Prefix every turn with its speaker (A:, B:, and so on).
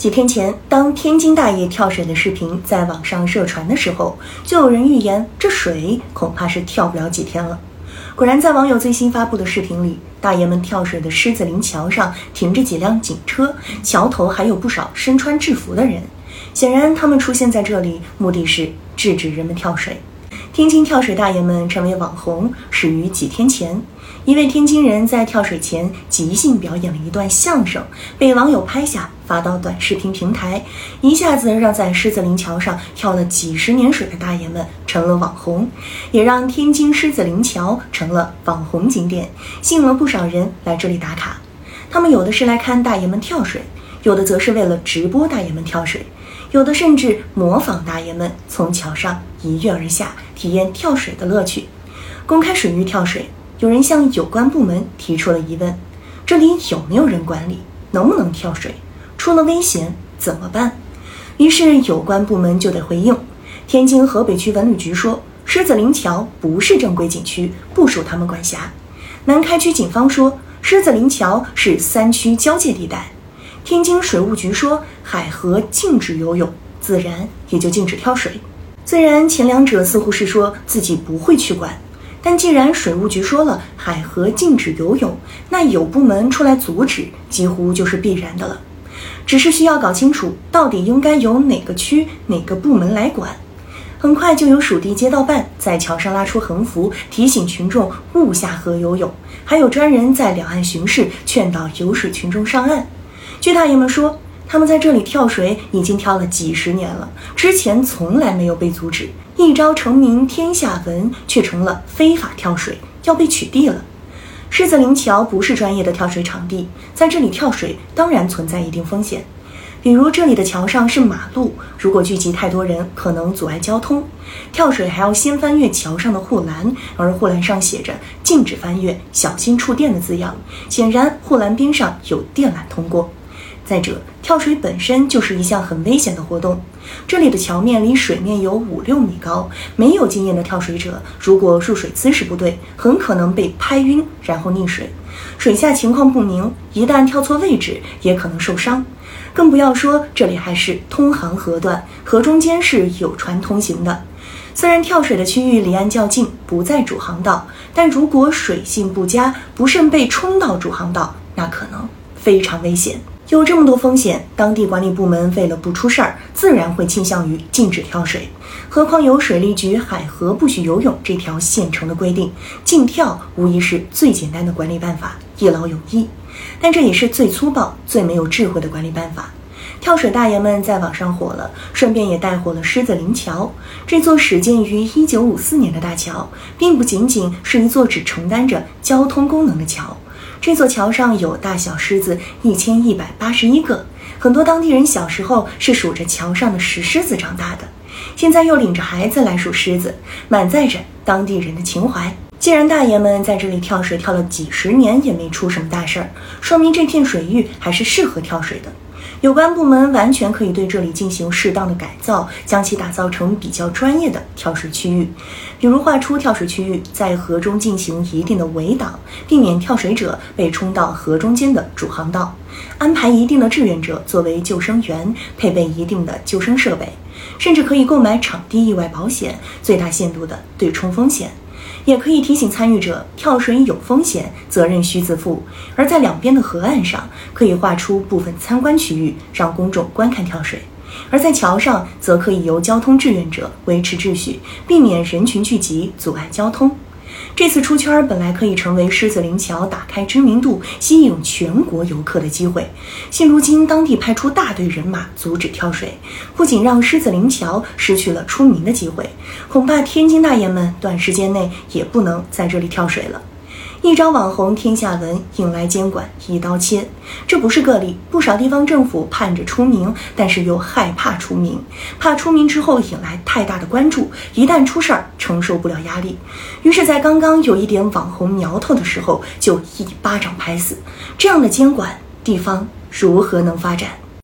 A: 几天前，当天津大爷跳水的视频在网上热传的时候，就有人预言这水恐怕是跳不了几天了。果然，在网友最新发布的视频里，大爷们跳水的狮子林桥上停着几辆警车，桥头还有不少身穿制服的人。显然，他们出现在这里，目的是制止人们跳水。天津跳水大爷们成为网红始于几天前，一位天津人在跳水前即兴表演了一段相声，被网友拍下发到短视频平台，一下子让在狮子林桥上跳了几十年水的大爷们成了网红，也让天津狮子林桥成了网红景点，吸引了不少人来这里打卡。他们有的是来看大爷们跳水，有的则是为了直播大爷们跳水。有的甚至模仿大爷们从桥上一跃而下，体验跳水的乐趣。公开水域跳水，有人向有关部门提出了疑问：这里有没有人管理？能不能跳水？出了危险怎么办？于是有关部门就得回应。天津河北区文旅局说，狮子林桥不是正规景区，不属他们管辖。南开区警方说，狮子林桥是三区交界地带。天津水务局说，海河禁止游泳，自然也就禁止跳水。虽然前两者似乎是说自己不会去管，但既然水务局说了海河禁止游泳，那有部门出来阻止，几乎就是必然的了。只是需要搞清楚到底应该由哪个区、哪个部门来管。很快就有属地街道办在桥上拉出横幅，提醒群众勿下河游泳，还有专人在两岸巡视，劝导游水群众上岸。据大爷们说，他们在这里跳水已经跳了几十年了，之前从来没有被阻止。一朝成名天下闻，却成了非法跳水，要被取缔了。狮子林桥不是专业的跳水场地，在这里跳水当然存在一定风险，比如这里的桥上是马路，如果聚集太多人，可能阻碍交通。跳水还要先翻越桥上的护栏，而护栏上写着“禁止翻越，小心触电”的字样，显然护栏边上有电缆通过。再者，跳水本身就是一项很危险的活动。这里的桥面离水面有五六米高，没有经验的跳水者，如果入水姿势不对，很可能被拍晕，然后溺水。水下情况不明，一旦跳错位置，也可能受伤。更不要说这里还是通航河段，河中间是有船通行的。虽然跳水的区域离岸较近，不在主航道，但如果水性不佳，不慎被冲到主航道，那可能非常危险。有这么多风险，当地管理部门为了不出事儿，自然会倾向于禁止跳水。何况有水利局海河不许游泳这条现成的规定，禁跳无疑是最简单的管理办法，一劳永逸。但这也是最粗暴、最没有智慧的管理办法。跳水大爷们在网上火了，顺便也带火了狮子林桥。这座始建于1954年的大桥，并不仅仅是一座只承担着交通功能的桥。这座桥上有大小狮子一千一百八十一个，很多当地人小时候是数着桥上的石狮子长大的，现在又领着孩子来数狮子，满载着当地人的情怀。既然大爷们在这里跳水跳了几十年也没出什么大事儿，说明这片水域还是适合跳水的。有关部门完全可以对这里进行适当的改造，将其打造成比较专业的跳水区域，比如划出跳水区域，在河中进行一定的围挡，避免跳水者被冲到河中间的主航道，安排一定的志愿者作为救生员，配备一定的救生设备，甚至可以购买场地意外保险，最大限度的对冲风险。也可以提醒参与者，跳水有风险，责任需自负。而在两边的河岸上，可以划出部分参观区域，让公众观看跳水；而在桥上，则可以由交通志愿者维持秩序，避免人群聚集，阻碍交通。这次出圈本来可以成为狮子林桥打开知名度、吸引全国游客的机会，现如今当地派出大队人马阻止跳水，不仅让狮子林桥失去了出名的机会，恐怕天津大爷们短时间内也不能在这里跳水了。一招网红天下闻，引来监管一刀切。这不是个例，不少地方政府盼着出名，但是又害怕出名，怕出名之后引来太大的关注，一旦出事儿承受不了压力，于是，在刚刚有一点网红苗头的时候，就一巴掌拍死。这样的监管，地方如何能发展？